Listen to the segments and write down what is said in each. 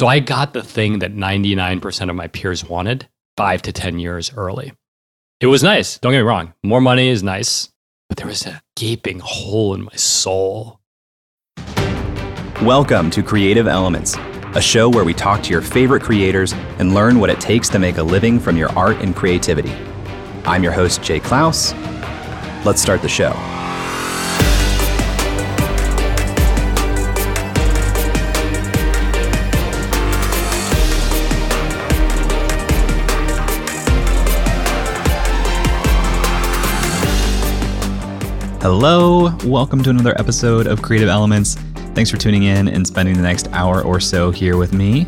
So I got the thing that 99% of my peers wanted five to 10 years early. It was nice. Don't get me wrong. More money is nice, but there was a gaping hole in my soul. Welcome to Creative Elements, a show where we talk to your favorite creators and learn what it takes to make a living from your art and creativity. I'm your host, Jay Clouse. Let's start the show. Hello, welcome to another episode of Creative Elements. Thanks for tuning in and spending the next hour or so here with me.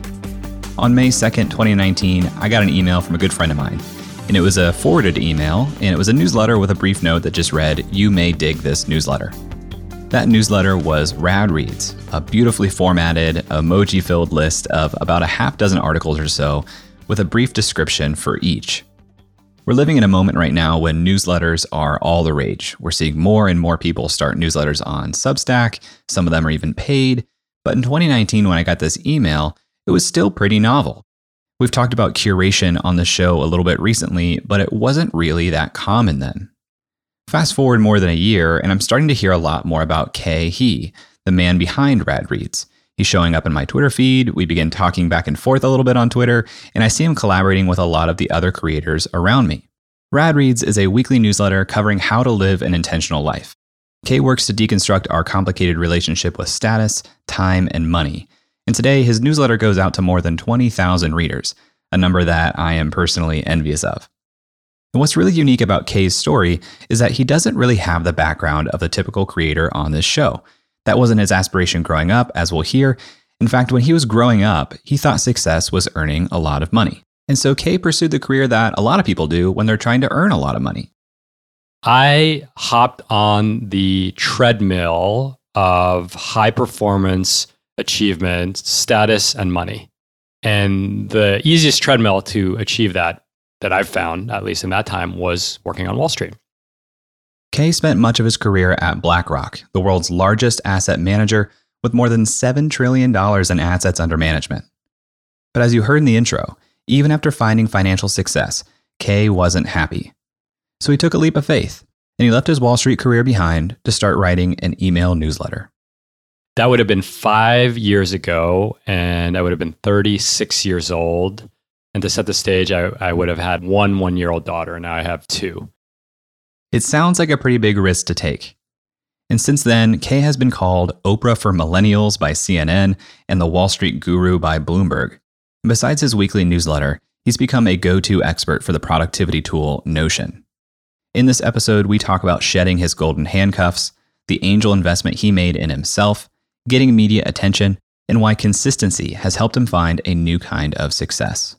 On May 2nd, 2019, I got an email from a good friend of mine. And it was a forwarded email, and it was a newsletter with a brief note that just read, You may dig this newsletter. That newsletter was Rad Reads, a beautifully formatted, emoji filled list of about a half dozen articles or so, with a brief description for each. We're living in a moment right now when newsletters are all the rage. We're seeing more and more people start newsletters on Substack. Some of them are even paid. But in 2019, when I got this email, it was still pretty novel. We've talked about curation on the show a little bit recently, but it wasn't really that common then. Fast forward more than a year, and I'm starting to hear a lot more about Khe Hy, the man behind Rad Reads. He's showing up in my Twitter feed. We begin talking back and forth a little bit on Twitter, and I see him collaborating with a lot of the other creators around me. Rad Reads is a weekly newsletter covering how to live an intentional life. Khe works to deconstruct our complicated relationship with status, time, and money. And today, his newsletter goes out to more than 20,000 readers, a number that I am personally envious of. And what's really unique about Khe's story is that he doesn't really have the background of the typical creator on this show. That wasn't his aspiration growing up, as we'll hear. In fact, when he was growing up, he thought success was earning a lot of money. And so Khe pursued the career that a lot of people do when they're trying to earn a lot of money. I hopped on the treadmill of high performance achievement, status, and money. And the easiest treadmill to achieve that, that I've found, at least in that time, was working on Wall Street. Khe spent much of his career at BlackRock, the world's largest asset manager with more than $7 trillion in assets under management. But as you heard in the intro, even after finding financial success, Khe wasn't happy. So he took a leap of faith and he left his Wall Street career behind to start writing an email newsletter. That would have been five years ago, and I would have been 36 years old. And to set the stage, I, I would have had one one year old daughter, and now I have two. It sounds like a pretty big risk to take. And since then, Khe has been called Oprah for Millennials by CNN and the Wall Street Guru by Bloomberg. Besides his weekly newsletter, he's become a go to expert for the productivity tool Notion. In this episode, we talk about shedding his golden handcuffs, the angel investment he made in himself, getting media attention, and why consistency has helped him find a new kind of success.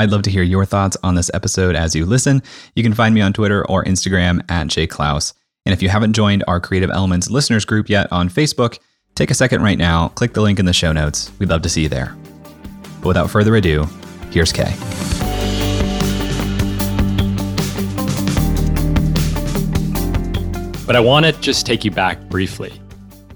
I'd love to hear your thoughts on this episode as you listen. You can find me on Twitter or Instagram at jayclouse. And if you haven't joined our Creative Elements listeners group yet on Facebook, take a second right now, click the link in the show notes. We'd love to see you there. But without further ado, here's Khe. But I want to just take you back briefly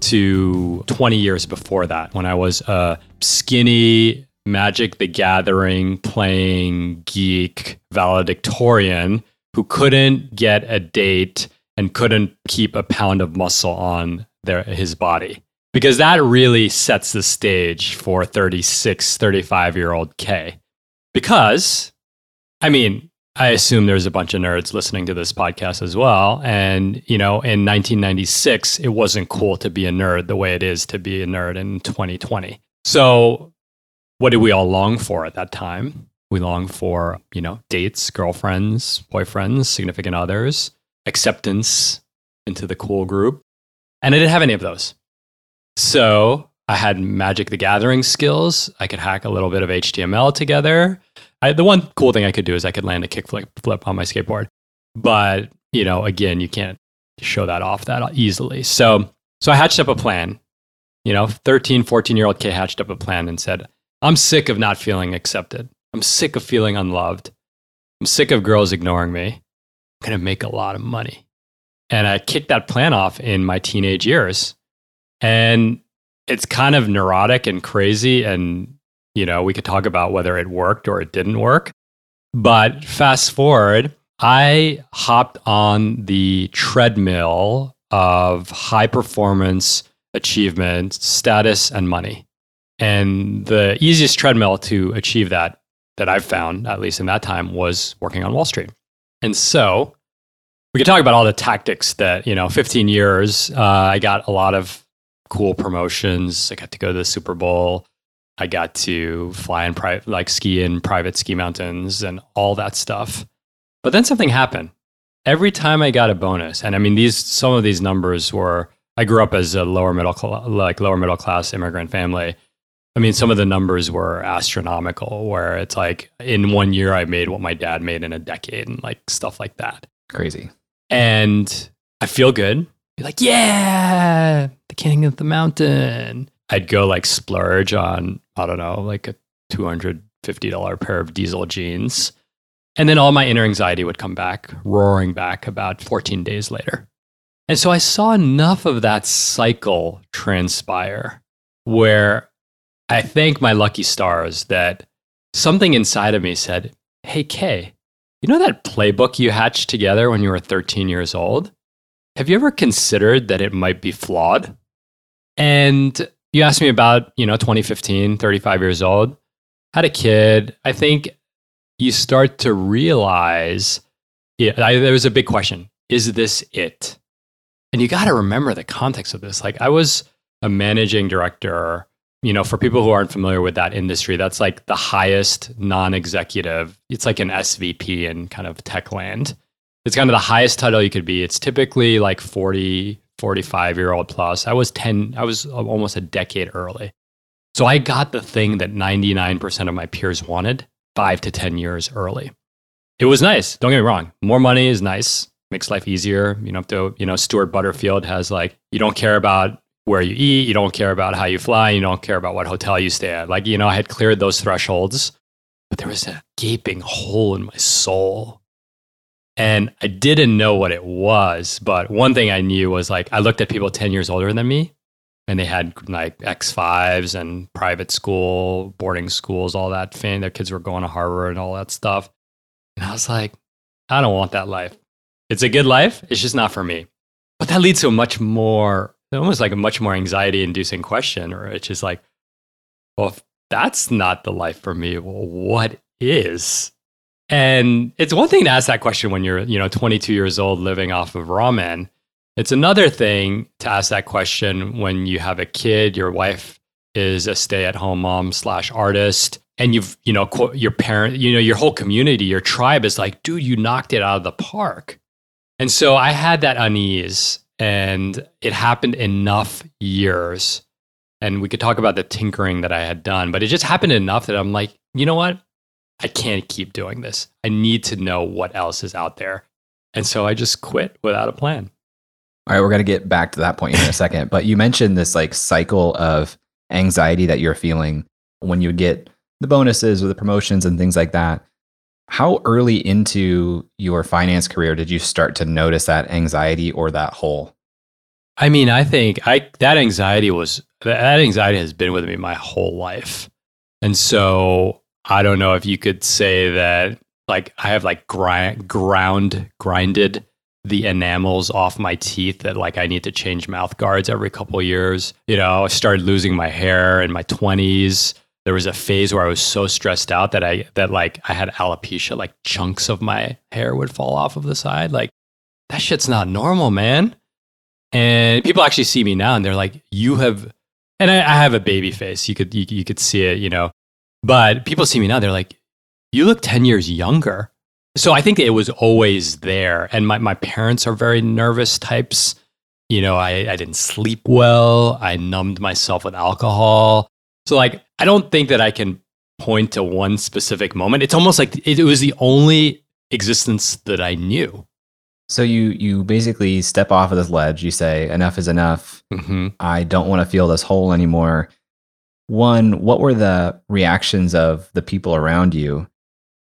to 20 years before that when I was a skinny Magic the Gathering playing geek valedictorian who couldn't get a date and couldn't keep a pound of muscle on their, his body. Because that really sets the stage for 36, 35 year old Khe. Because, I mean, I assume there's a bunch of nerds listening to this podcast as well. And, you know, in 1996, it wasn't cool to be a nerd the way it is to be a nerd in 2020. So what did we all long for at that time? We long for, you know, dates, girlfriends, boyfriends, significant others, acceptance into the cool group. And I didn't have any of those. So I had Magic the Gathering skills. I could hack a little bit of HTML together. I, the one cool thing I could do is I could land a kickflip flip on my skateboard. But, you know, again, you can't show that off that easily. So, so I hatched up a plan. You know, 13, 14 year old Khe hatched up a plan and said, I'm sick of not feeling accepted. I'm sick of feeling unloved. I'm sick of girls ignoring me. I'm going to make a lot of money. And I kicked that plan off in my teenage years. And it's kind of neurotic and crazy and You know, we could talk about whether it worked or it didn't work. But fast forward, I hopped on the treadmill of high performance achievement, status, and money. And the easiest treadmill to achieve that, that I've found, at least in that time, was working on Wall Street. And so we could talk about all the tactics that, you know, 15 years, uh, I got a lot of cool promotions. I got to go to the Super Bowl. I got to fly in private, like ski in private ski mountains and all that stuff. But then something happened. Every time I got a bonus, and I mean, these some of these numbers were. I grew up as a lower middle, cl- like lower middle class immigrant family. I mean, some of the numbers were astronomical. Where it's like in one year I made what my dad made in a decade, and like stuff like that. Crazy. And I feel good. Be like, yeah, the king of the mountain. I'd go like splurge on, I don't know, like a $250 pair of diesel jeans. And then all my inner anxiety would come back, roaring back about 14 days later. And so I saw enough of that cycle transpire where I thank my lucky stars that something inside of me said, Hey, Khe, you know that playbook you hatched together when you were 13 years old? Have you ever considered that it might be flawed? And you asked me about, you know, 2015, 35 years old, had a kid. I think you start to realize yeah, there was a big question is this it? And you got to remember the context of this. Like, I was a managing director. You know, for people who aren't familiar with that industry, that's like the highest non executive. It's like an SVP in kind of tech land. It's kind of the highest title you could be. It's typically like 40, 45 year old plus. I was 10, I was almost a decade early. So I got the thing that 99% of my peers wanted five to 10 years early. It was nice. Don't get me wrong. More money is nice, makes life easier. You know, to, you know, Stewart Butterfield has like, you don't care about where you eat, you don't care about how you fly, you don't care about what hotel you stay at. Like, you know, I had cleared those thresholds, but there was a gaping hole in my soul and I didn't know what it was, but one thing I knew was like I looked at people 10 years older than me and they had like X5s and private school, boarding schools, all that thing. Their kids were going to Harvard and all that stuff. And I was like, I don't want that life. It's a good life. It's just not for me. But that leads to a much more, almost like a much more anxiety inducing question, or it's just like, well, if that's not the life for me, well, what is? And it's one thing to ask that question when you're, you know, 22 years old living off of ramen. It's another thing to ask that question when you have a kid, your wife is a stay-at-home mom slash artist, and you've, you know, your parent, you know, your whole community, your tribe is like, dude, you knocked it out of the park. And so I had that unease, and it happened enough years. And we could talk about the tinkering that I had done, but it just happened enough that I'm like, you know what? I can't keep doing this. I need to know what else is out there. And so I just quit without a plan. All right, we're going to get back to that point in a second. But you mentioned this like cycle of anxiety that you're feeling when you get the bonuses or the promotions and things like that. How early into your finance career did you start to notice that anxiety or that hole? I mean, I think I that anxiety was that anxiety has been with me my whole life. And so I don't know if you could say that like I have like grind ground grinded the enamels off my teeth that like I need to change mouth guards every couple years. You know, I started losing my hair in my 20s. There was a phase where I was so stressed out that I that like I had alopecia, like chunks of my hair would fall off of the side. Like that shit's not normal, man. And people actually see me now and they're like, "You have," and I, I have a baby face. You could you, you could see it, you know. But people see me now, they're like, you look 10 years younger. So I think it was always there. And my, my parents are very nervous types. You know, I, I didn't sleep well. I numbed myself with alcohol. So, like, I don't think that I can point to one specific moment. It's almost like it was the only existence that I knew. So you you basically step off of this ledge. You say enough is enough. Mm-hmm. I don't want to feel this hole anymore one, what were the reactions of the people around you?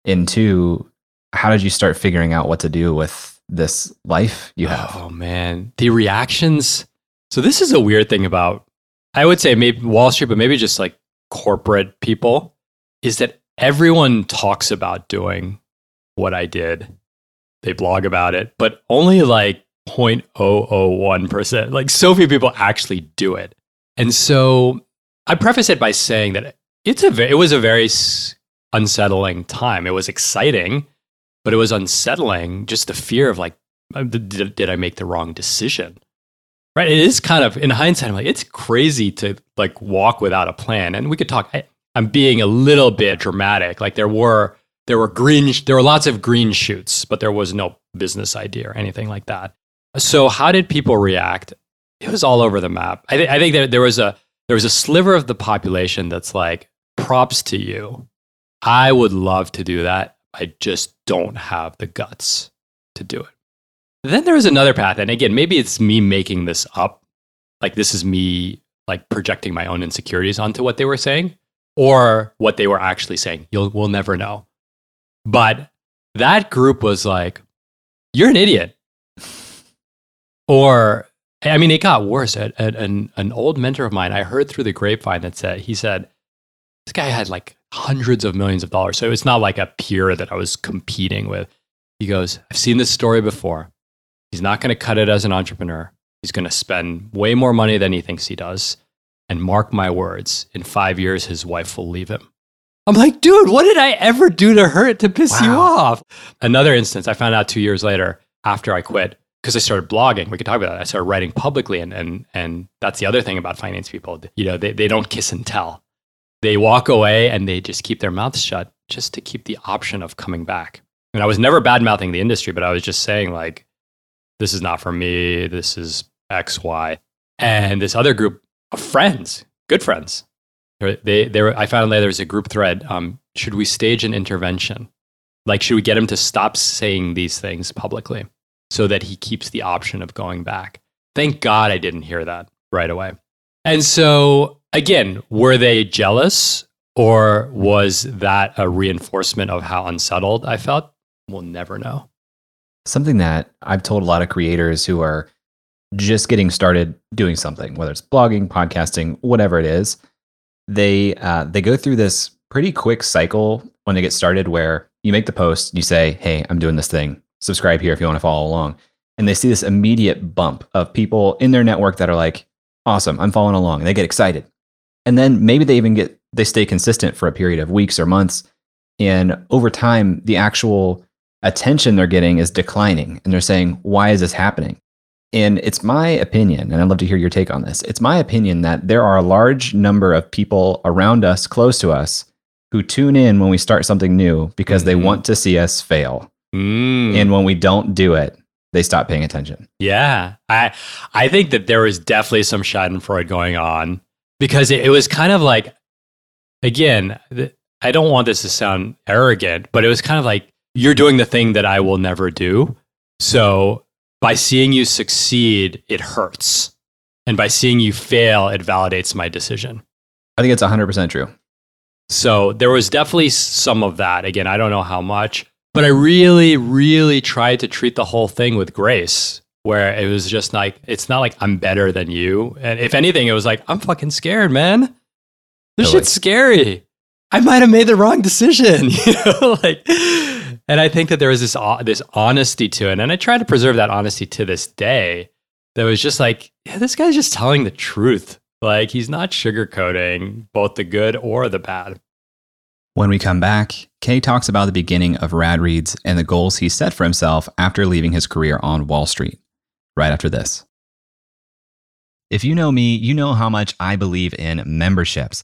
And two, how did you start figuring out what to do with this life you have? Oh man, the reactions. So this is a weird thing about I would say maybe Wall Street, but maybe just like corporate people. is that everyone talks about doing what I did. They blog about it, but only like 0.001%. Like so few people actually do it. And so I preface it by saying that it's a it was a very unsettling time. It was exciting, but it was unsettling just the fear of like uh, did, did I make the wrong decision? Right? It is kind of in hindsight I'm like it's crazy to like walk without a plan. And we could talk I, I'm being a little bit dramatic. Like there were there were green there were lots of green shoots, but there was no business idea or anything like that. So how did people react? It was all over the map. I, th- I think that there was a there was a sliver of the population that's like props to you. I would love to do that. I just don't have the guts to do it. Then there was another path, and again, maybe it's me making this up. Like this is me like projecting my own insecurities onto what they were saying or what they were actually saying. You'll we'll never know. But that group was like, "You're an idiot," or I mean, it got worse. At, an an old mentor of mine, I heard through the grapevine that said he said this guy had like hundreds of millions of dollars. So it's not like a peer that I was competing with. He goes, I've seen this story before. He's not going to cut it as an entrepreneur. He's going to spend way more money than he thinks he does. And mark my words, in five years, his wife will leave him. I'm like, dude, what did I ever do to hurt to piss wow. you off? Another instance, I found out two years later after I quit because I started blogging. We could talk about that. I started writing publicly, and and and that's the other thing about finance people. You know, they, they don't kiss and tell. They walk away and they just keep their mouths shut just to keep the option of coming back. And I was never bad mouthing the industry, but I was just saying like, this is not for me. This is X, Y. And this other group of friends, good friends, they, they were, I found later there was a group thread. Um, should we stage an intervention? Like, should we get him to stop saying these things publicly so that he keeps the option of going back? Thank God I didn't hear that right away. And so, again, were they jealous or was that a reinforcement of how unsettled I felt? We'll never know. Something that I've told a lot of creators who are just getting started doing something, whether it's blogging, podcasting, whatever it is, they uh, they go through this pretty quick cycle when they get started where you make the post, you say, "Hey, I'm doing this thing. Subscribe here if you want to follow along." And they see this immediate bump of people in their network that are like, "Awesome, I'm following along." And they get excited. And then maybe they even get they stay consistent for a period of weeks or months, and over time the actual attention they're getting is declining and they're saying, "Why is this happening?" And it's my opinion, and I'd love to hear your take on this. It's my opinion that there are a large number of people around us, close to us, who tune in when we start something new because mm-hmm. they want to see us fail. Mm. And when we don't do it, they stop paying attention. Yeah. I I think that there was definitely some Schadenfreude going on because it, it was kind of like again, I don't want this to sound arrogant, but it was kind of like you're doing the thing that I will never do. So by seeing you succeed, it hurts. And by seeing you fail, it validates my decision. I think it's 100% true. So there was definitely some of that. Again, I don't know how much, but I really, really tried to treat the whole thing with grace, where it was just like, it's not like I'm better than you. And if anything, it was like, I'm fucking scared, man. This totally. shit's scary. I might have made the wrong decision. You know, like and I think that there was this this honesty to it, and I try to preserve that honesty to this day. That was just like, yeah, this guy's just telling the truth. Like he's not sugarcoating both the good or the bad. When we come back, Khe talks about the beginning of Rad Reads and the goals he set for himself after leaving his career on Wall Street. Right after this. If you know me, you know how much I believe in memberships.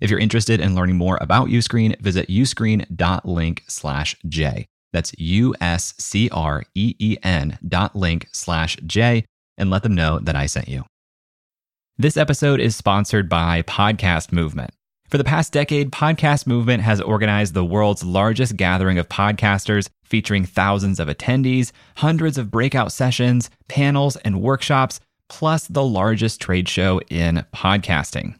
If you're interested in learning more about Uscreen, visit uscreen.link slash J. That's U-S-C-R-E-E-N dot link slash J and let them know that I sent you. This episode is sponsored by Podcast Movement. For the past decade, Podcast Movement has organized the world's largest gathering of podcasters, featuring thousands of attendees, hundreds of breakout sessions, panels, and workshops, plus the largest trade show in podcasting.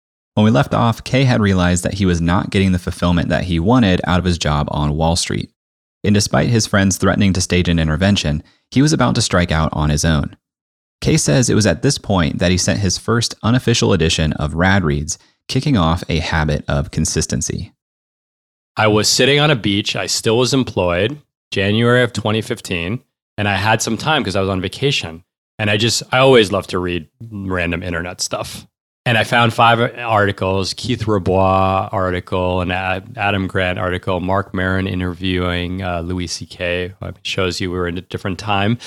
When we left off, Khe had realized that he was not getting the fulfillment that he wanted out of his job on Wall Street. And despite his friends threatening to stage an intervention, he was about to strike out on his own. Khe says it was at this point that he sent his first unofficial edition of Rad Reads, kicking off a habit of consistency. I was sitting on a beach. I still was employed, January of 2015, and I had some time because I was on vacation. And I just, I always love to read random internet stuff. And I found five articles Keith Rabois article, an Adam Grant article, Marc Maron interviewing uh, Louis C.K. Shows you we were in a different time.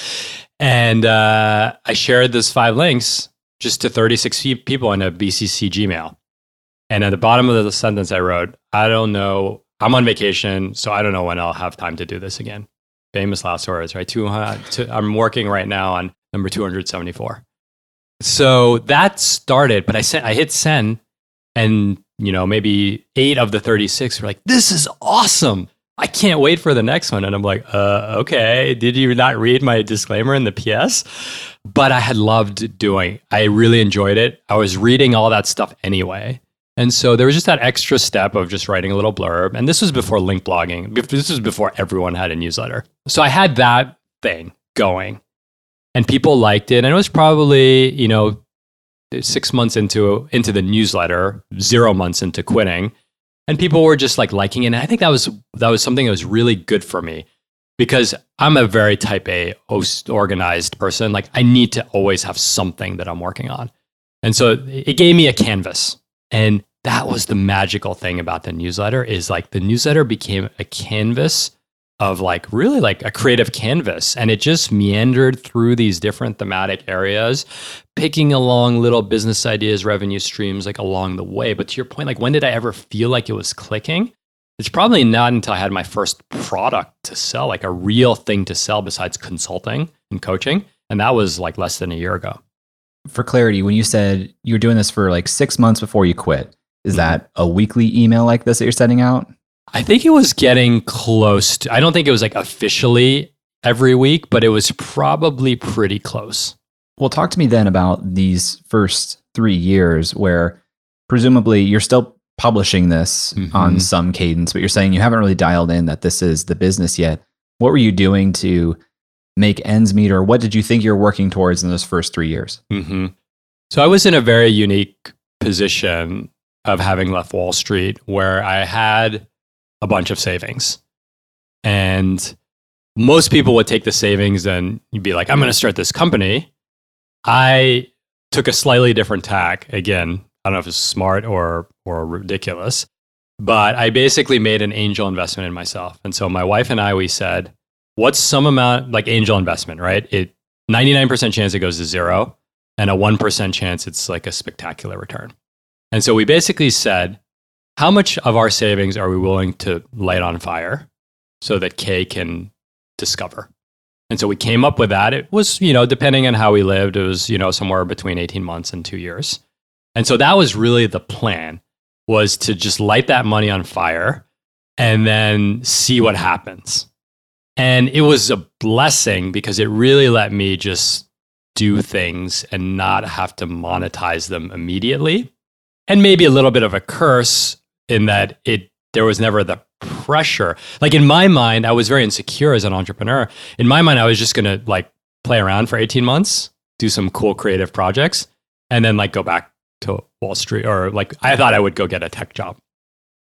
And uh, I shared those five links just to 36 people in a BCC Gmail. And at the bottom of the sentence, I wrote, I don't know. I'm on vacation, so I don't know when I'll have time to do this again. Famous last words, right? Two, two, I'm working right now on number 274. So that started, but I sent, I hit send, and you know maybe eight of the thirty six were like, "This is awesome! I can't wait for the next one." And I'm like, uh, "Okay, did you not read my disclaimer in the PS?" But I had loved doing. I really enjoyed it. I was reading all that stuff anyway. And so there was just that extra step of just writing a little blurb. And this was before link blogging. This was before everyone had a newsletter. So I had that thing going and people liked it. And it was probably, you know, six months into into the newsletter, zero months into quitting, and people were just like liking it. And I think that was that was something that was really good for me because I'm a very type A organized person. Like I need to always have something that I'm working on, and so it gave me a canvas. And that was the magical thing about the newsletter is like the newsletter became a canvas of like really like a creative canvas and it just meandered through these different thematic areas picking along little business ideas revenue streams like along the way. But to your point like when did i ever feel like it was clicking? It's probably not until i had my first product to sell like a real thing to sell besides consulting and coaching and that was like less than a year ago. For clarity when you said you were doing this for like six months before you quit is mm-hmm. that a weekly email like this that you're sending out I think it was getting close to, I don't think it was like officially every week, but it was probably pretty close. Well, talk to me then about these first three years where presumably you're still publishing this mm-hmm. on some cadence, but you're saying you haven't really dialed in that this is the business yet. What were you doing to make ends meet, or what did you think you're working towards in those first three years? Mm-hmm. So I was in a very unique position of having left Wall Street where I had a bunch of savings. And most people would take the savings and you'd be like, I'm going to start this company. I took a slightly different tack. Again, I don't know if it's smart or or ridiculous, but I basically made an angel investment in myself. And so my wife and I we said, what's some amount like angel investment, right? It 99% chance it goes to zero and a 1% chance it's like a spectacular return. And so we basically said, how much of our savings are we willing to light on fire so that Khe can discover? And so we came up with that. It was, you know, depending on how we lived, it was, you know, somewhere between 18 months and two years. And so that was really the plan was to just light that money on fire and then see what happens. And it was a blessing because it really let me just do things and not have to monetize them immediately. And maybe a little bit of a curse in that it there was never the pressure. Like in my mind, I was very insecure as an entrepreneur. In my mind, I was just gonna like play around for 18 months, do some cool creative projects, and then like go back to Wall Street or like I thought I would go get a tech job.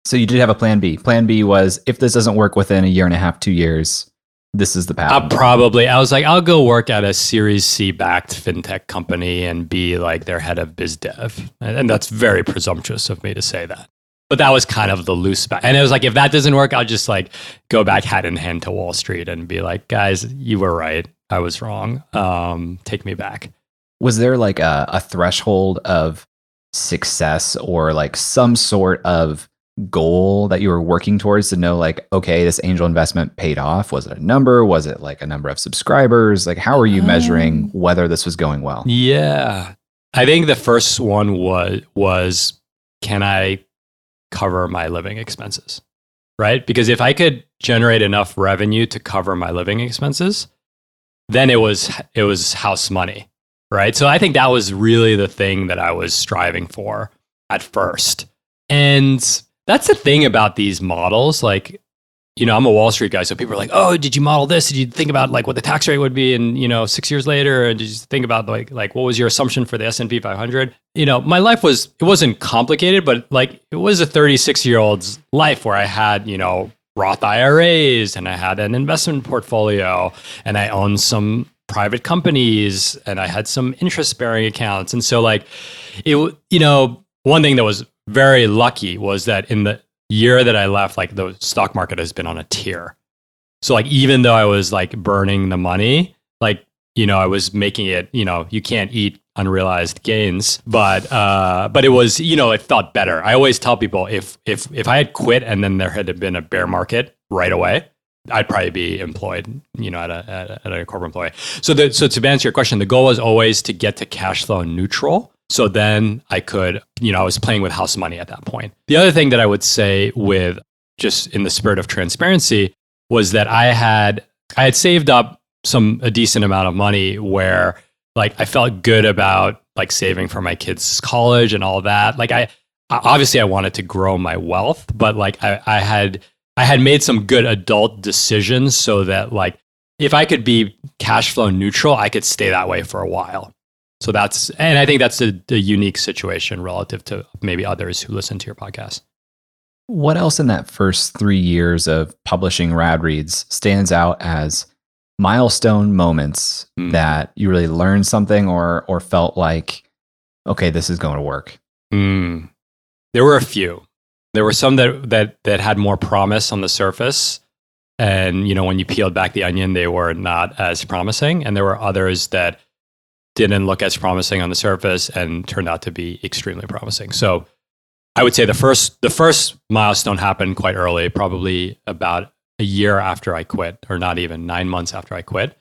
So you did have a plan B. Plan B was if this doesn't work within a year and a half, two years, this is the path. Uh, probably. I was like, I'll go work at a Series C backed fintech company and be like their head of biz dev. And that's very presumptuous of me to say that. But that was kind of the loose back. And it was like, if that doesn't work, I'll just like go back hat in hand to Wall Street and be like, guys, you were right. I was wrong. Um, take me back. Was there like a, a threshold of success or like some sort of goal that you were working towards to know like okay this angel investment paid off was it a number was it like a number of subscribers like how are you measuring um, whether this was going well yeah i think the first one was was can i cover my living expenses right because if i could generate enough revenue to cover my living expenses then it was it was house money right so i think that was really the thing that i was striving for at first and that's the thing about these models. Like, you know, I'm a Wall Street guy, so people are like, "Oh, did you model this? Did you think about like what the tax rate would be?" And you know, six years later, and did you think about like like what was your assumption for the S and P 500? You know, my life was it wasn't complicated, but like it was a 36 year old's life where I had you know Roth IRAs and I had an investment portfolio and I owned some private companies and I had some interest bearing accounts, and so like it you know one thing that was very lucky was that in the year that I left, like the stock market has been on a tear. So like even though I was like burning the money, like you know I was making it. You know you can't eat unrealized gains, but uh, but it was you know it felt better. I always tell people if if if I had quit and then there had been a bear market right away, I'd probably be employed, you know, at a, at a, at a corporate employee. So, the, so to answer your question, the goal was always to get to cash flow neutral. So then I could, you know, I was playing with house money at that point. The other thing that I would say with just in the spirit of transparency was that I had I had saved up some a decent amount of money where like I felt good about like saving for my kids' college and all that. Like I obviously I wanted to grow my wealth, but like I, I had I had made some good adult decisions so that like if I could be cash flow neutral, I could stay that way for a while. So that's, and I think that's a, a unique situation relative to maybe others who listen to your podcast. What else in that first three years of publishing Rad Reads stands out as milestone moments mm. that you really learned something or or felt like, okay, this is going to work? Mm. There were a few. There were some that that that had more promise on the surface, and you know when you peeled back the onion, they were not as promising. And there were others that didn't look as promising on the surface and turned out to be extremely promising. So I would say the first the first milestone happened quite early, probably about a year after I quit, or not even nine months after I quit.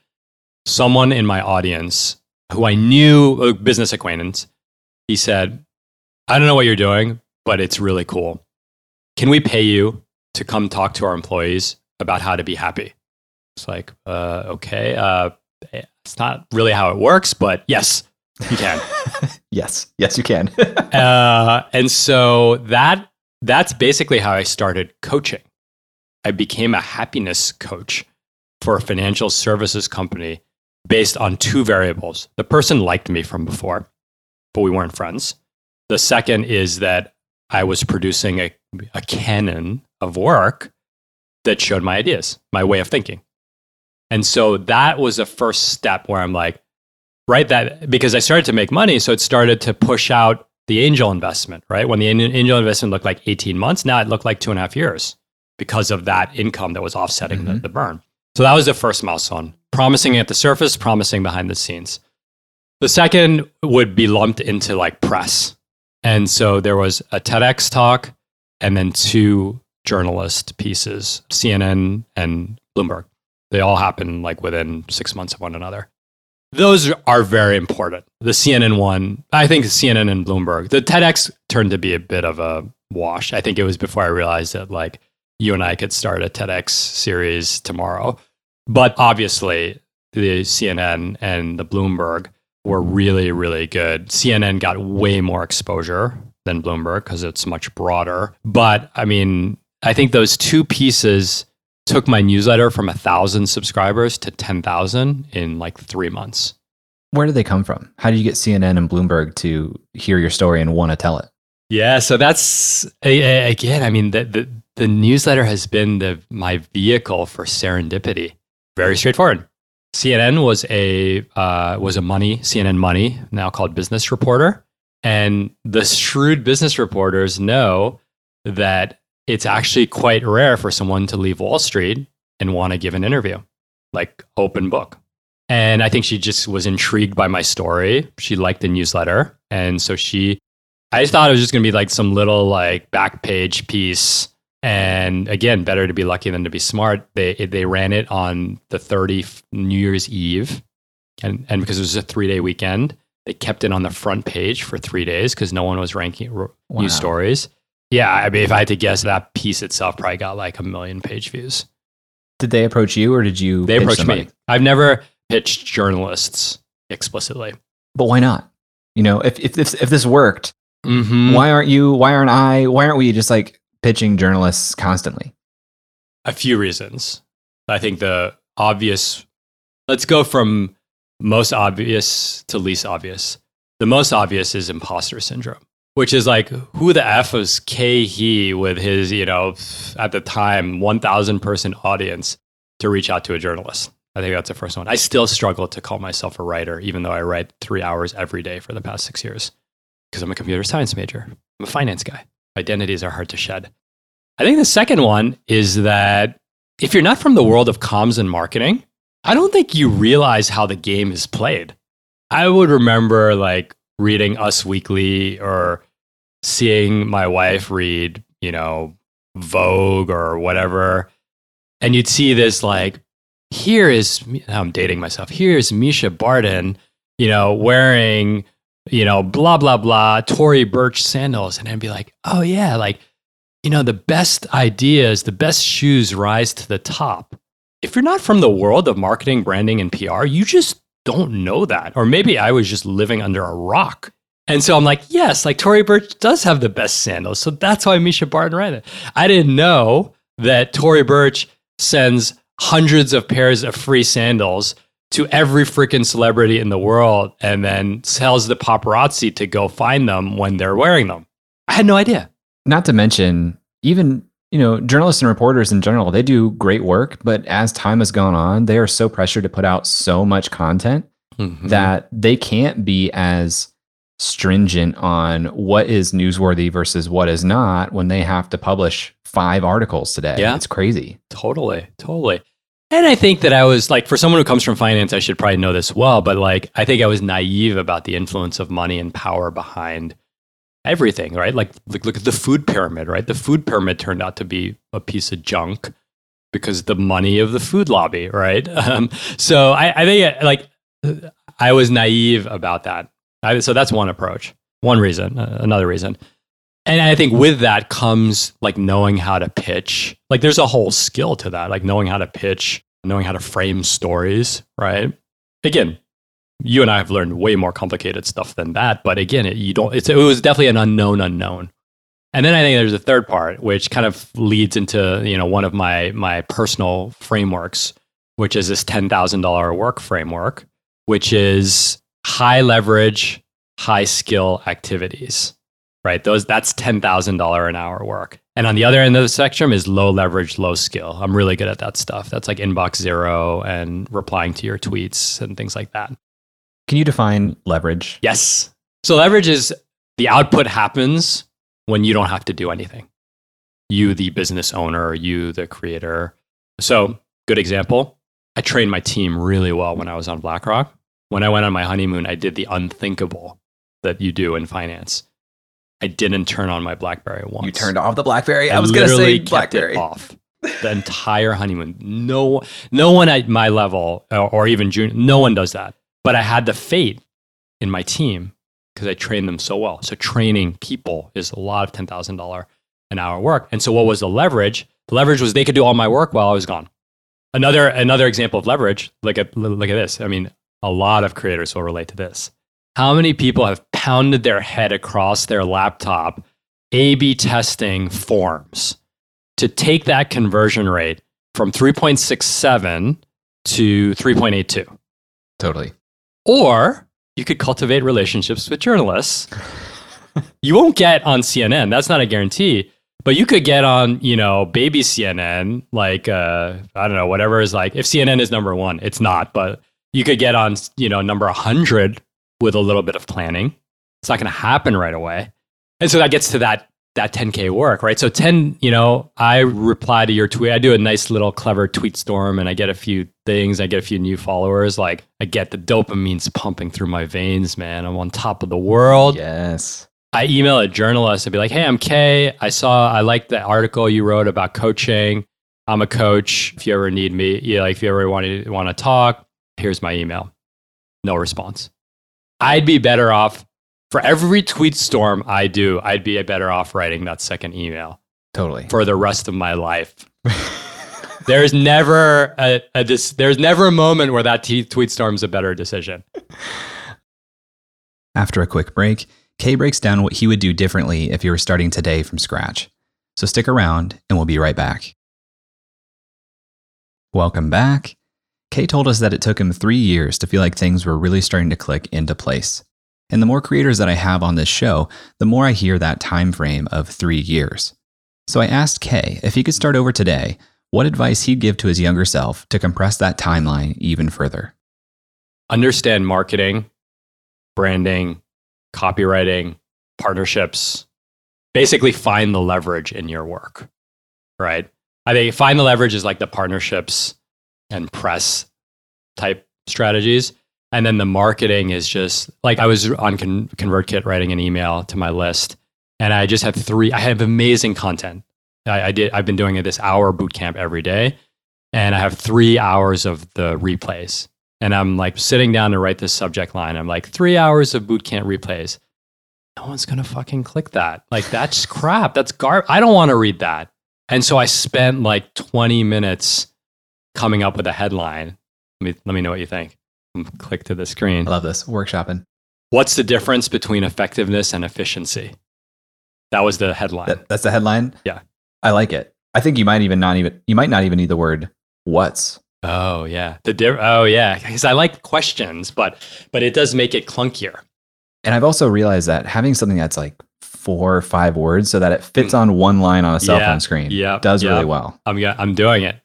Someone in my audience who I knew, a business acquaintance, he said, I don't know what you're doing, but it's really cool. Can we pay you to come talk to our employees about how to be happy? It's like, uh, okay, uh, it's not really how it works, but yes, you can. yes, yes, you can. uh, and so that that's basically how I started coaching. I became a happiness coach for a financial services company based on two variables. The person liked me from before, but we weren't friends. The second is that I was producing a, a canon of work that showed my ideas, my way of thinking. And so that was the first step where I'm like, right, that because I started to make money. So it started to push out the angel investment, right? When the angel investment looked like 18 months, now it looked like two and a half years because of that income that was offsetting mm-hmm. the, the burn. So that was the first milestone promising at the surface, promising behind the scenes. The second would be lumped into like press. And so there was a TEDx talk and then two journalist pieces, CNN and Bloomberg. They all happen like within six months of one another. Those are very important. The CNN one, I think CNN and Bloomberg. The TEDx turned to be a bit of a wash. I think it was before I realized that like you and I could start a TEDx series tomorrow. But obviously, the CNN and the Bloomberg were really, really good. CNN got way more exposure than Bloomberg because it's much broader. But I mean, I think those two pieces took my newsletter from a thousand subscribers to 10,000 in like three months. Where did they come from? How did you get CNN and Bloomberg to hear your story and want to tell it? Yeah, so that's again. I mean, the, the the newsletter has been the my vehicle for serendipity. Very straightforward. CNN was a uh, was a money CNN Money now called Business Reporter, and the shrewd business reporters know that it's actually quite rare for someone to leave Wall Street and want to give an interview, like open book. And I think she just was intrigued by my story. She liked the newsletter, and so she I thought it was just going to be like some little like back page piece and again, better to be lucky than to be smart. They they ran it on the 30th New Year's Eve, and and because it was a three day weekend, they kept it on the front page for three days because no one was ranking wow. news stories. Yeah, I mean, if I had to guess, that piece itself probably got like a million page views. Did they approach you, or did you? They approached somebody? me. I've never pitched journalists explicitly. But why not? You know, if if this if this worked, mm-hmm. why aren't you? Why aren't I? Why aren't we just like pitching journalists constantly? A few reasons. I think the obvious, let's go from most obvious to least obvious. The most obvious is imposter syndrome, which is like, who the F is Khe Hy with his, you know, at the time, 1,000 person audience to reach out to a journalist? I think that's the first one. I still struggle to call myself a writer, even though I write three hours every day for the past six years because I'm a computer science major. I'm a finance guy identities are hard to shed. I think the second one is that if you're not from the world of comms and marketing, I don't think you realize how the game is played. I would remember like reading Us Weekly or seeing my wife read, you know, Vogue or whatever. And you'd see this like, here is, I'm dating myself, here's Mischa Barton, you know, wearing you know, blah, blah, blah, Tory Burch sandals. And I'd be like, oh, yeah, like, you know, the best ideas, the best shoes rise to the top. If you're not from the world of marketing, branding, and PR, you just don't know that. Or maybe I was just living under a rock. And so I'm like, yes, like Tory Burch does have the best sandals. So that's why Mischa Barton ran it. I didn't know that Tory Burch sends hundreds of pairs of free sandals to every freaking celebrity in the world and then tells the paparazzi to go find them when they're wearing them. I had no idea. Not to mention, even you know, journalists and reporters in general, they do great work, but as time has gone on, they are so pressured to put out so much content mm-hmm. that they can't be as stringent on what is newsworthy versus what is not when they have to publish five articles today. Yeah. It's crazy. Totally. Totally. And I think that I was like, for someone who comes from finance, I should probably know this well, but like, I think I was naive about the influence of money and power behind everything, right? Like, look, look at the food pyramid, right? The food pyramid turned out to be a piece of junk because the money of the food lobby, right? Um, so I, I think like I was naive about that. I, so that's one approach, one reason. Uh, another reason and I think with that comes like knowing how to pitch. Like there's a whole skill to that, like knowing how to pitch, knowing how to frame stories, right? Again, you and I have learned way more complicated stuff than that, but again, it, you don't. it was definitely an unknown unknown. And then I think there's a third part, which kind of leads into you know one of my my personal frameworks, which is this ten thousand dollar work framework, which is high leverage, high skill activities. Right, those that's ten thousand dollar an hour work. And on the other end of the spectrum is low leverage, low skill. I'm really good at that stuff. That's like inbox zero and replying to your tweets and things like that. Can you define leverage? Yes. So leverage is the output happens when you don't have to do anything. You, the business owner, you, the creator. So, good example. I trained my team really well when I was on BlackRock. When I went on my honeymoon, I did the unthinkable that you do in finance. I didn't turn on my BlackBerry once. You turned off the BlackBerry. I, I was going to say BlackBerry off the entire honeymoon. No, no one at my level or, or even junior, no one does that. But I had the fate in my team because I trained them so well. So training people is a lot of ten thousand dollar an hour work. And so what was the leverage? The leverage was they could do all my work while I was gone. Another another example of leverage. Look at look at this. I mean, a lot of creators will relate to this. How many people have pounded their head across their laptop A/B testing forms to take that conversion rate from 3.67 to 3.82? Totally. Or you could cultivate relationships with journalists. you won't get on CNN. That's not a guarantee. But you could get on, you know, baby CNN, like uh, I don't know, whatever is like. If CNN is number one, it's not. But you could get on, you know, number hundred with a little bit of planning. It's not going to happen right away. And so that gets to that that 10k work, right? So 10, you know, I reply to your tweet. I do a nice little clever tweet storm and I get a few things. I get a few new followers. Like I get the dopamine's pumping through my veins, man. I'm on top of the world. Yes. I email a journalist and be like, "Hey, I'm Khe. I saw I like the article you wrote about coaching. I'm a coach. If you ever need me, you like if you ever want to want to talk, here's my email." No response. I'd be better off for every tweet storm I do, I'd be better off writing that second email. Totally. For the rest of my life. there's never a, a dis- there's never a moment where that t- tweet storm is a better decision. After a quick break, Khe breaks down what he would do differently if he were starting today from scratch. So stick around and we'll be right back. Welcome back. Khe told us that it took him three years to feel like things were really starting to click into place. And the more creators that I have on this show, the more I hear that time frame of three years. So I asked Khe if he could start over today, what advice he'd give to his younger self to compress that timeline even further. Understand marketing, branding, copywriting, partnerships. Basically, find the leverage in your work, right? I think find the leverage is like the partnerships and press type strategies. And then the marketing is just like I was on Con- ConvertKit writing an email to my list, and I just have three. I have amazing content. I, I did. I've been doing this hour boot camp every day, and I have three hours of the replays. And I'm like sitting down to write this subject line. I'm like three hours of boot camp replays. No one's gonna fucking click that. Like that's crap. That's gar. I don't want to read that. And so I spent like 20 minutes coming up with a headline. Let me let me know what you think click to the screen. I love this. Workshopping. What's the difference between effectiveness and efficiency? That was the headline. That, that's the headline? Yeah. I like it. I think you might even not even you might not even need the word what's. Oh yeah. The di- oh yeah, cuz I like questions, but but it does make it clunkier. And I've also realized that having something that's like four or five words so that it fits mm. on one line on a cell yeah, phone screen yeah, does yeah. really well. I'm I'm doing it.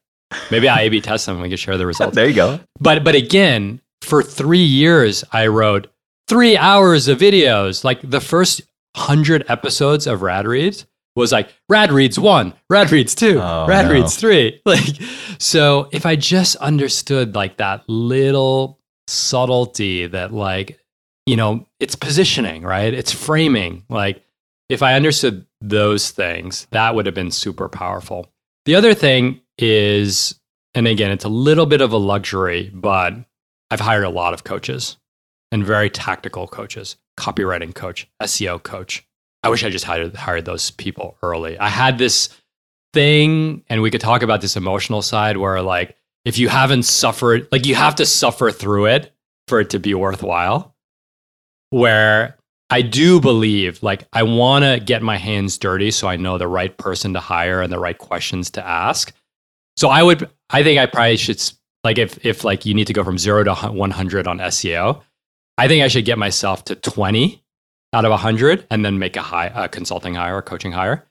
Maybe I A/B test them and we can share the results. there you go. But but again, for three years, I wrote three hours of videos. Like the first hundred episodes of Rad Reads was like Rad Reads one, Rad Reads two, oh, Rad no. Reads three. Like, so if I just understood like that little subtlety that like, you know, it's positioning, right? It's framing. Like, if I understood those things, that would have been super powerful. The other thing is, and again, it's a little bit of a luxury, but I've hired a lot of coaches and very tactical coaches, copywriting coach, SEO coach. I wish I just hired, hired those people early. I had this thing, and we could talk about this emotional side where, like, if you haven't suffered, like, you have to suffer through it for it to be worthwhile. Where I do believe like I want to get my hands dirty so I know the right person to hire and the right questions to ask. So I would I think I probably should like if if like you need to go from 0 to 100 on SEO, I think I should get myself to 20 out of 100 and then make a high a consulting hire or coaching hire.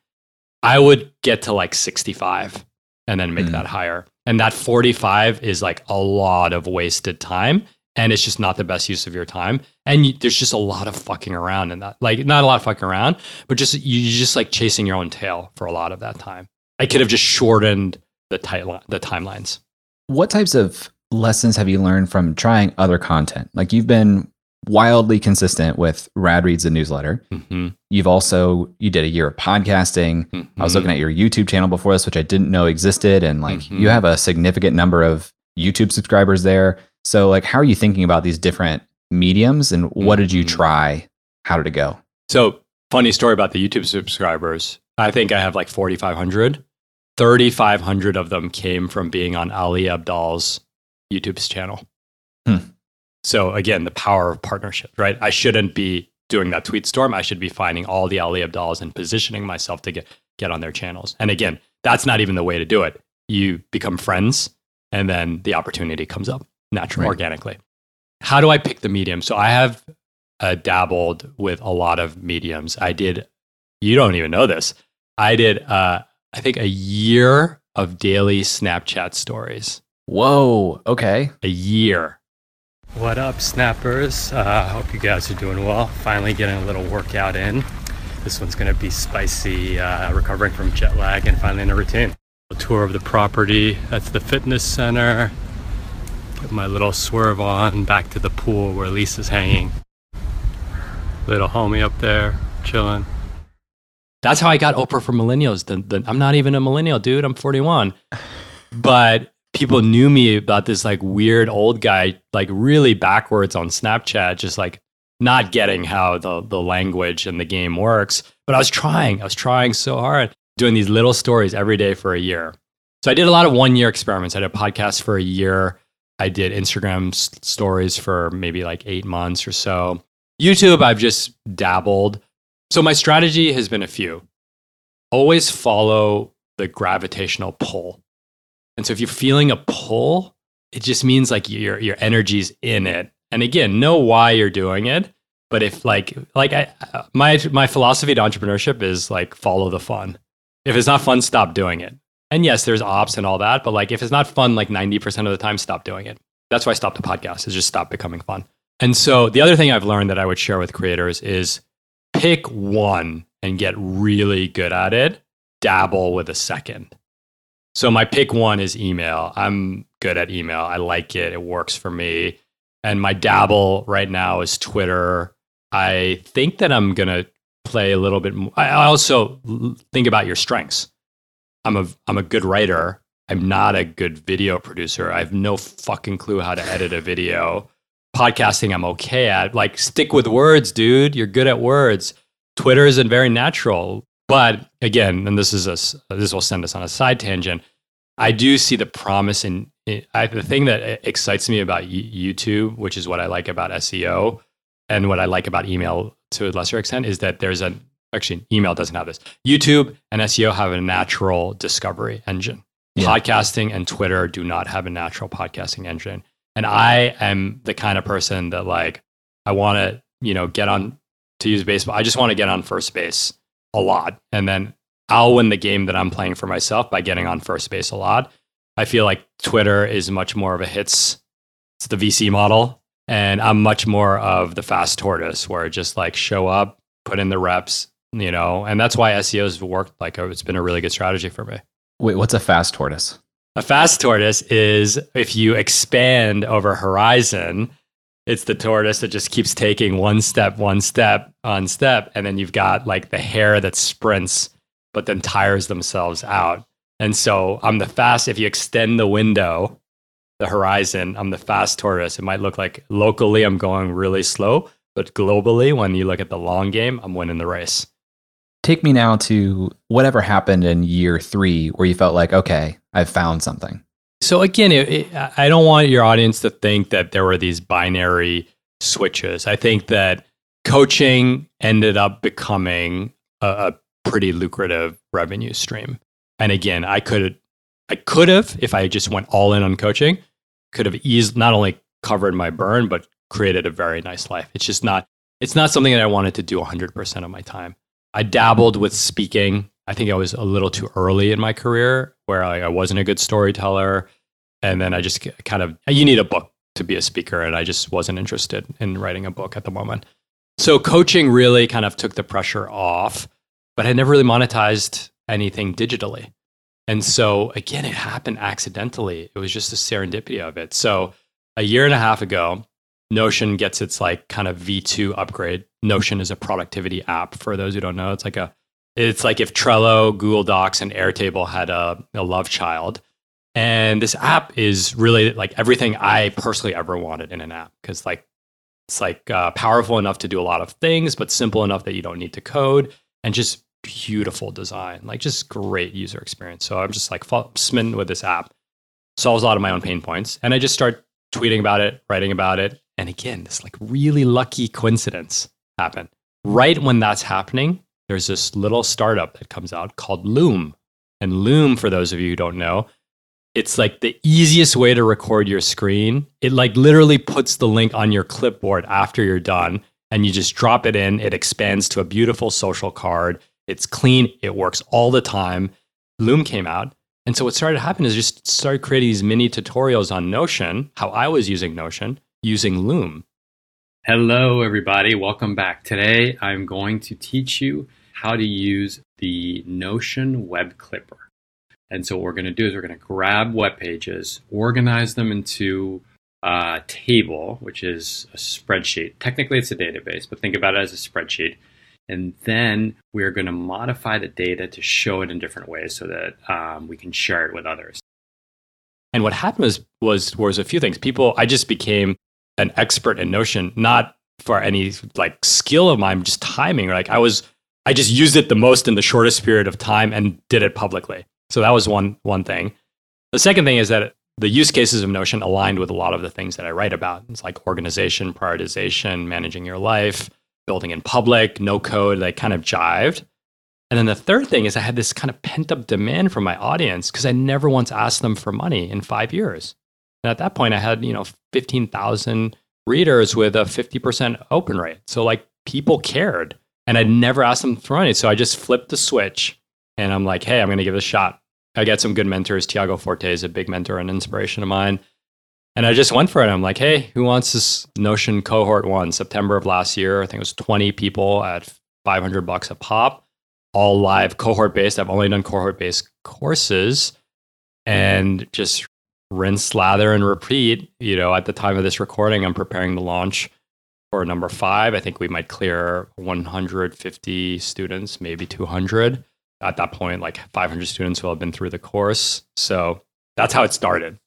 I would get to like 65 and then make mm. that higher. And that 45 is like a lot of wasted time and it's just not the best use of your time. And you, there's just a lot of fucking around in that. Like not a lot of fucking around, but just you're just like chasing your own tail for a lot of that time. I could have just shortened the tight the timelines. What types of lessons have you learned from trying other content? Like you've been wildly consistent with Rad Reads the newsletter. Mm-hmm. You've also you did a year of podcasting. Mm-hmm. I was looking at your YouTube channel before this, which I didn't know existed, and like mm-hmm. you have a significant number of YouTube subscribers there. So, like, how are you thinking about these different mediums and what did you mm-hmm. try? How did it go? So, funny story about the YouTube subscribers. I think I have like 4,500. 3,500 of them came from being on Ali Abdaal's YouTube's channel. Hmm. So, again, the power of partnership, right? I shouldn't be doing that tweet storm. I should be finding all the Ali Abdaals and positioning myself to get, get on their channels. And again, that's not even the way to do it. You become friends and then the opportunity comes up naturally, right. organically. How do I pick the medium? So I have uh, dabbled with a lot of mediums. I did, you don't even know this. I did, uh, I think, a year of daily Snapchat stories. Whoa. Okay. A year. What up, snappers? I uh, hope you guys are doing well. Finally getting a little workout in. This one's going to be spicy, uh, recovering from jet lag and finally in a routine. A tour of the property. That's the fitness center. Get my little swerve on back to the pool where Lisa's hanging. Little homie up there chilling. That's how I got Oprah for millennials. The, the, I'm not even a millennial, dude. I'm 41. But people knew me about this like weird old guy, like really backwards on Snapchat, just like not getting how the, the language and the game works. But I was trying. I was trying so hard, doing these little stories every day for a year. So I did a lot of one year experiments. I did a podcast for a year. I did Instagram stories for maybe like eight months or so. YouTube, I've just dabbled. So my strategy has been a few. Always follow the gravitational pull. And so if you're feeling a pull, it just means like your your energy's in it. And again, know why you're doing it. But if like like I, my my philosophy to entrepreneurship is like follow the fun. If it's not fun, stop doing it. And yes, there's ops and all that, but like if it's not fun like 90% of the time, stop doing it. That's why I stopped the podcast, is just stop becoming fun. And so the other thing I've learned that I would share with creators is pick one and get really good at it, dabble with a second. So my pick one is email. I'm good at email. I like it. It works for me. And my dabble right now is Twitter. I think that I'm going to play a little bit more. I also think about your strengths. I'm a I'm a good writer. I'm not a good video producer. I have no fucking clue how to edit a video. Podcasting, I'm okay at. Like, stick with words, dude. You're good at words. Twitter isn't very natural. But again, and this is a this will send us on a side tangent. I do see the promise in, in I, the thing that excites me about YouTube, which is what I like about SEO and what I like about email to a lesser extent, is that there's an actually email doesn't have this. YouTube and SEO have a natural discovery engine. Yeah. Podcasting and Twitter do not have a natural podcasting engine. And I am the kind of person that like I want to, you know, get on to use baseball. I just want to get on first base a lot. And then I'll win the game that I'm playing for myself by getting on first base a lot. I feel like Twitter is much more of a hits. It's the VC model. And I'm much more of the fast tortoise where just like show up, put in the reps, you know, and that's why SEO's worked like it's been a really good strategy for me. Wait, what's a fast tortoise? A fast tortoise is if you expand over horizon, it's the tortoise that just keeps taking one step, one step, on step, and then you've got like the hare that sprints but then tires themselves out. And so I'm the fast if you extend the window, the horizon, I'm the fast tortoise. It might look like locally I'm going really slow, but globally when you look at the long game, I'm winning the race take me now to whatever happened in year three where you felt like, okay, I've found something. So again, it, it, I don't want your audience to think that there were these binary switches. I think that coaching ended up becoming a, a pretty lucrative revenue stream. And again, I could I could have if I just went all in on coaching, could have eased not only covered my burn but created a very nice life. It's just not it's not something that I wanted to do 100% of my time. I dabbled with speaking. I think I was a little too early in my career where I, I wasn't a good storyteller. And then I just kind of, you need a book to be a speaker. And I just wasn't interested in writing a book at the moment. So coaching really kind of took the pressure off, but I never really monetized anything digitally. And so again, it happened accidentally. It was just the serendipity of it. So a year and a half ago, Notion gets its like kind of V2 upgrade. Notion is a productivity app for those who don't know. It's like a it's like if Trello, Google Docs, and Airtable had a, a love child. And this app is really like everything I personally ever wanted in an app because like it's like uh, powerful enough to do a lot of things, but simple enough that you don't need to code and just beautiful design, like just great user experience. So I'm just like smitten with this app. Solves a lot of my own pain points, and I just start tweeting about it, writing about it, and again, this like really lucky coincidence happened. Right when that's happening, there's this little startup that comes out called Loom. And Loom, for those of you who don't know, it's like the easiest way to record your screen. It like literally puts the link on your clipboard after you're done and you just drop it in. It expands to a beautiful social card. It's clean, it works all the time. Loom came out. And so what started to happen is just started creating these mini tutorials on Notion, how I was using Notion using Loom. Hello, everybody. Welcome back. Today, I'm going to teach you how to use the Notion Web Clipper. And so, what we're going to do is we're going to grab web pages, organize them into a table, which is a spreadsheet. Technically, it's a database, but think about it as a spreadsheet. And then we're going to modify the data to show it in different ways so that um, we can share it with others. And what happened was, was was a few things. People, I just became an expert in Notion, not for any like skill of mine, just timing. Like I was, I just used it the most in the shortest period of time and did it publicly. So that was one one thing. The second thing is that the use cases of Notion aligned with a lot of the things that I write about. It's like organization, prioritization, managing your life, building in public, no code. They kind of jived. And then the third thing is I had this kind of pent up demand from my audience because I never once asked them for money in five years. And at that point, I had, you know, 15,000 readers with a 50% open rate. So, like, people cared. And I'd never asked them for money. So I just flipped the switch and I'm like, hey, I'm going to give it a shot. I get some good mentors. Tiago Forte is a big mentor and inspiration of mine. And I just went for it. I'm like, hey, who wants this Notion cohort one? September of last year, I think it was 20 people at 500 bucks a pop, all live cohort based. I've only done cohort based courses and just rinse, lather, and repeat. You know, at the time of this recording, I'm preparing the launch for number five. I think we might clear 150 students, maybe 200. At that point, like 500 students will have been through the course. So that's how it started.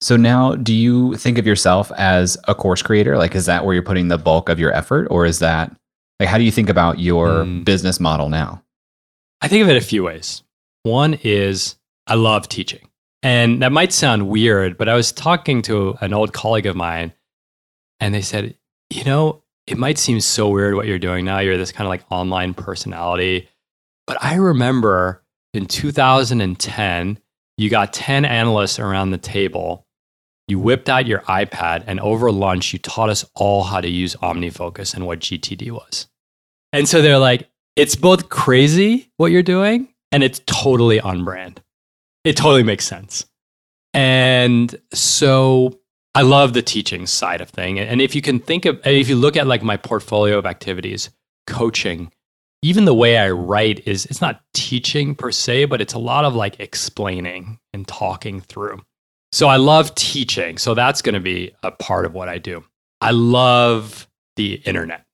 So now, do you think of yourself as a course creator? Like, is that where you're putting the bulk of your effort, or is that like how do you think about your mm. business model now? I think of it a few ways. One is I love teaching. And that might sound weird, but I was talking to an old colleague of mine, and they said, you know, it might seem so weird what you're doing now. You're this kind of like online personality. But I remember in 2010, you got 10 analysts around the table. You whipped out your iPad, and over lunch, you taught us all how to use OmniFocus and what GTD was. And so they're like, it's both crazy what you're doing, and it's totally on brand it totally makes sense. And so I love the teaching side of thing. And if you can think of, if you look at like my portfolio of activities, coaching, even the way I write is, it's not teaching per se, but it's a lot of like explaining and talking through. So I love teaching. So that's going to be a part of what I do. I love the internet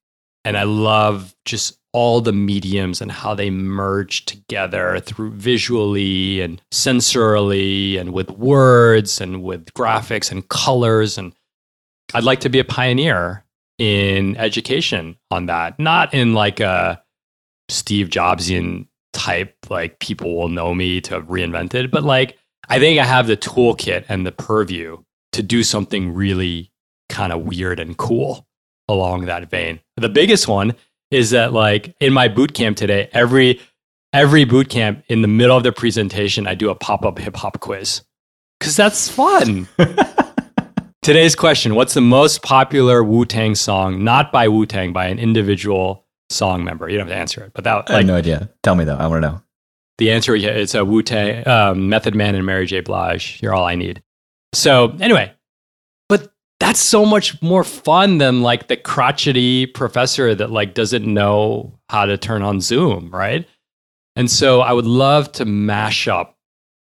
and I love just all the mediums and how they merge together through visually and sensorily and with words and with graphics and colors and I'd like to be a pioneer in education on that not in like a Steve Jobsian type like people will know me to have reinvented but like I think I have the toolkit and the purview to do something really kind of weird and cool along that vein. The biggest one is that like in my boot camp today, every every boot camp in the middle of the presentation, I do a pop-up hip hop quiz. Cause that's fun. Today's question What's the most popular Wu Tang song, not by Wu Tang, by an individual song member? You don't have to answer it, but that, I have no idea. Tell me though. I want to know. The answer yeah, it's a Wu Tang, um, Method Man, and Mary J. Blige. You're all I need. So, anyway, that's so much more fun than like the crotchety professor that like doesn't know how to turn on Zoom, right? And so I would love to mash up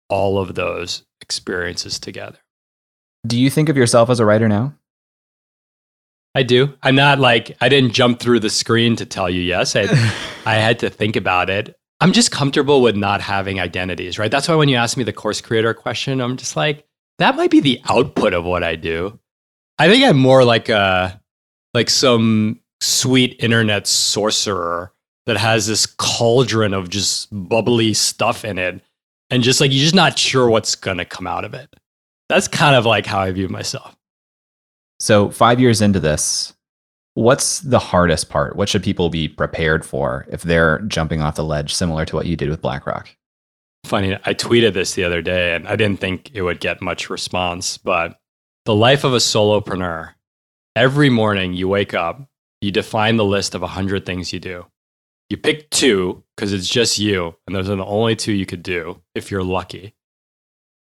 all of those experiences together. Do you think of yourself as a writer now? I do. I'm not like I didn't jump through the screen to tell you yes. I I had to think about it. I'm just comfortable with not having identities, right? That's why when you ask me the course creator question, I'm just like that might be the output of what I do. I think I'm more like a like some sweet internet sorcerer that has this cauldron of just bubbly stuff in it and just like you're just not sure what's going to come out of it. That's kind of like how I view myself. So, 5 years into this, what's the hardest part? What should people be prepared for if they're jumping off the ledge similar to what you did with BlackRock? Funny, I tweeted this the other day and I didn't think it would get much response, but the life of a solopreneur. Every morning you wake up, you define the list of 100 things you do. You pick two because it's just you, and those are the only two you could do if you're lucky.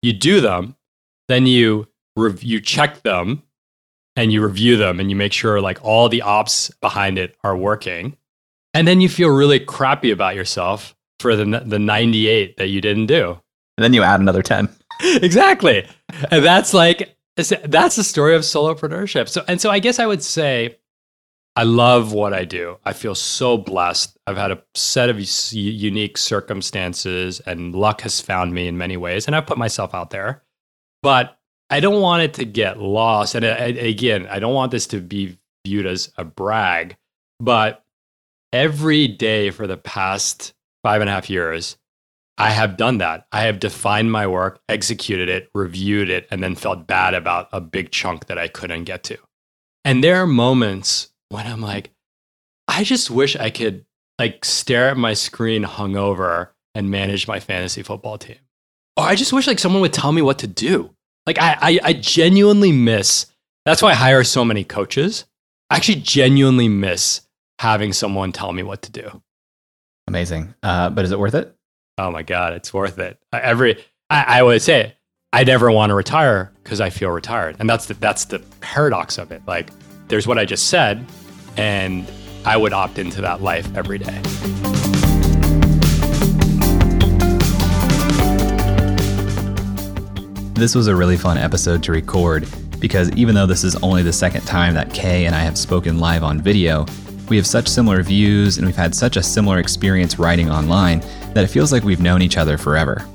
You do them, then you rev- you check them, and you review them, and you make sure like all the ops behind it are working, and then you feel really crappy about yourself for the the 98 that you didn't do. And then you add another 10. exactly, and that's like that's the story of solopreneurship. So and so, I guess I would say I love what I do. I feel so blessed. I've had a set of unique circumstances, and luck has found me in many ways. And I've put myself out there, but I don't want it to get lost. And uh, again, I don't want this to be viewed as a brag, but every day for the past five and a half years, I have done that. I have defined my work, executed it, reviewed it, and then felt bad about a big chunk that I couldn't get to. And there are moments when I'm like, I just wish I could like stare at my screen hungover and manage my fantasy football team. Or I just wish like someone would tell me what to do. Like I, I, I genuinely miss. That's why I hire so many coaches. I actually genuinely miss having someone tell me what to do. Amazing. Uh, but is it worth it? Oh my god, it's worth it. Every I, I would say I never want to retire because I feel retired, and that's the that's the paradox of it. Like there's what I just said, and I would opt into that life every day. This was a really fun episode to record because even though this is only the second time that Khe and I have spoken live on video, we have such similar views and we've had such a similar experience writing online that it feels like we've known each other forever.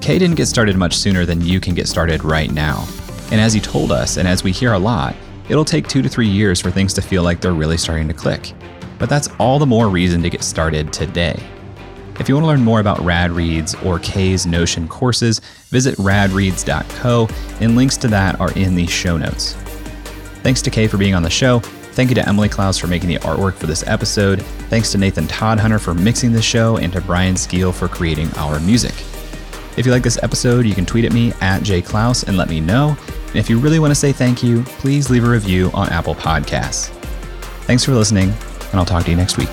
Khe didn't get started much sooner than you can get started right now. And as he told us, and as we hear a lot, it'll take two to three years for things to feel like they're really starting to click. But that's all the more reason to get started today. If you want to learn more about RadReads or Khe's Notion courses, visit radreads.co, and links to that are in the show notes. Thanks to Khe for being on the show. Thank you to Emily Clouse for making the artwork for this episode. Thanks to Nathan Todhunter for mixing the show, and to Brian Skeel for creating our music. If you like this episode, you can tweet at me at jayclouse and let me know. And if you really want to say thank you, please leave a review on Apple Podcasts. Thanks for listening, and I'll talk to you next week.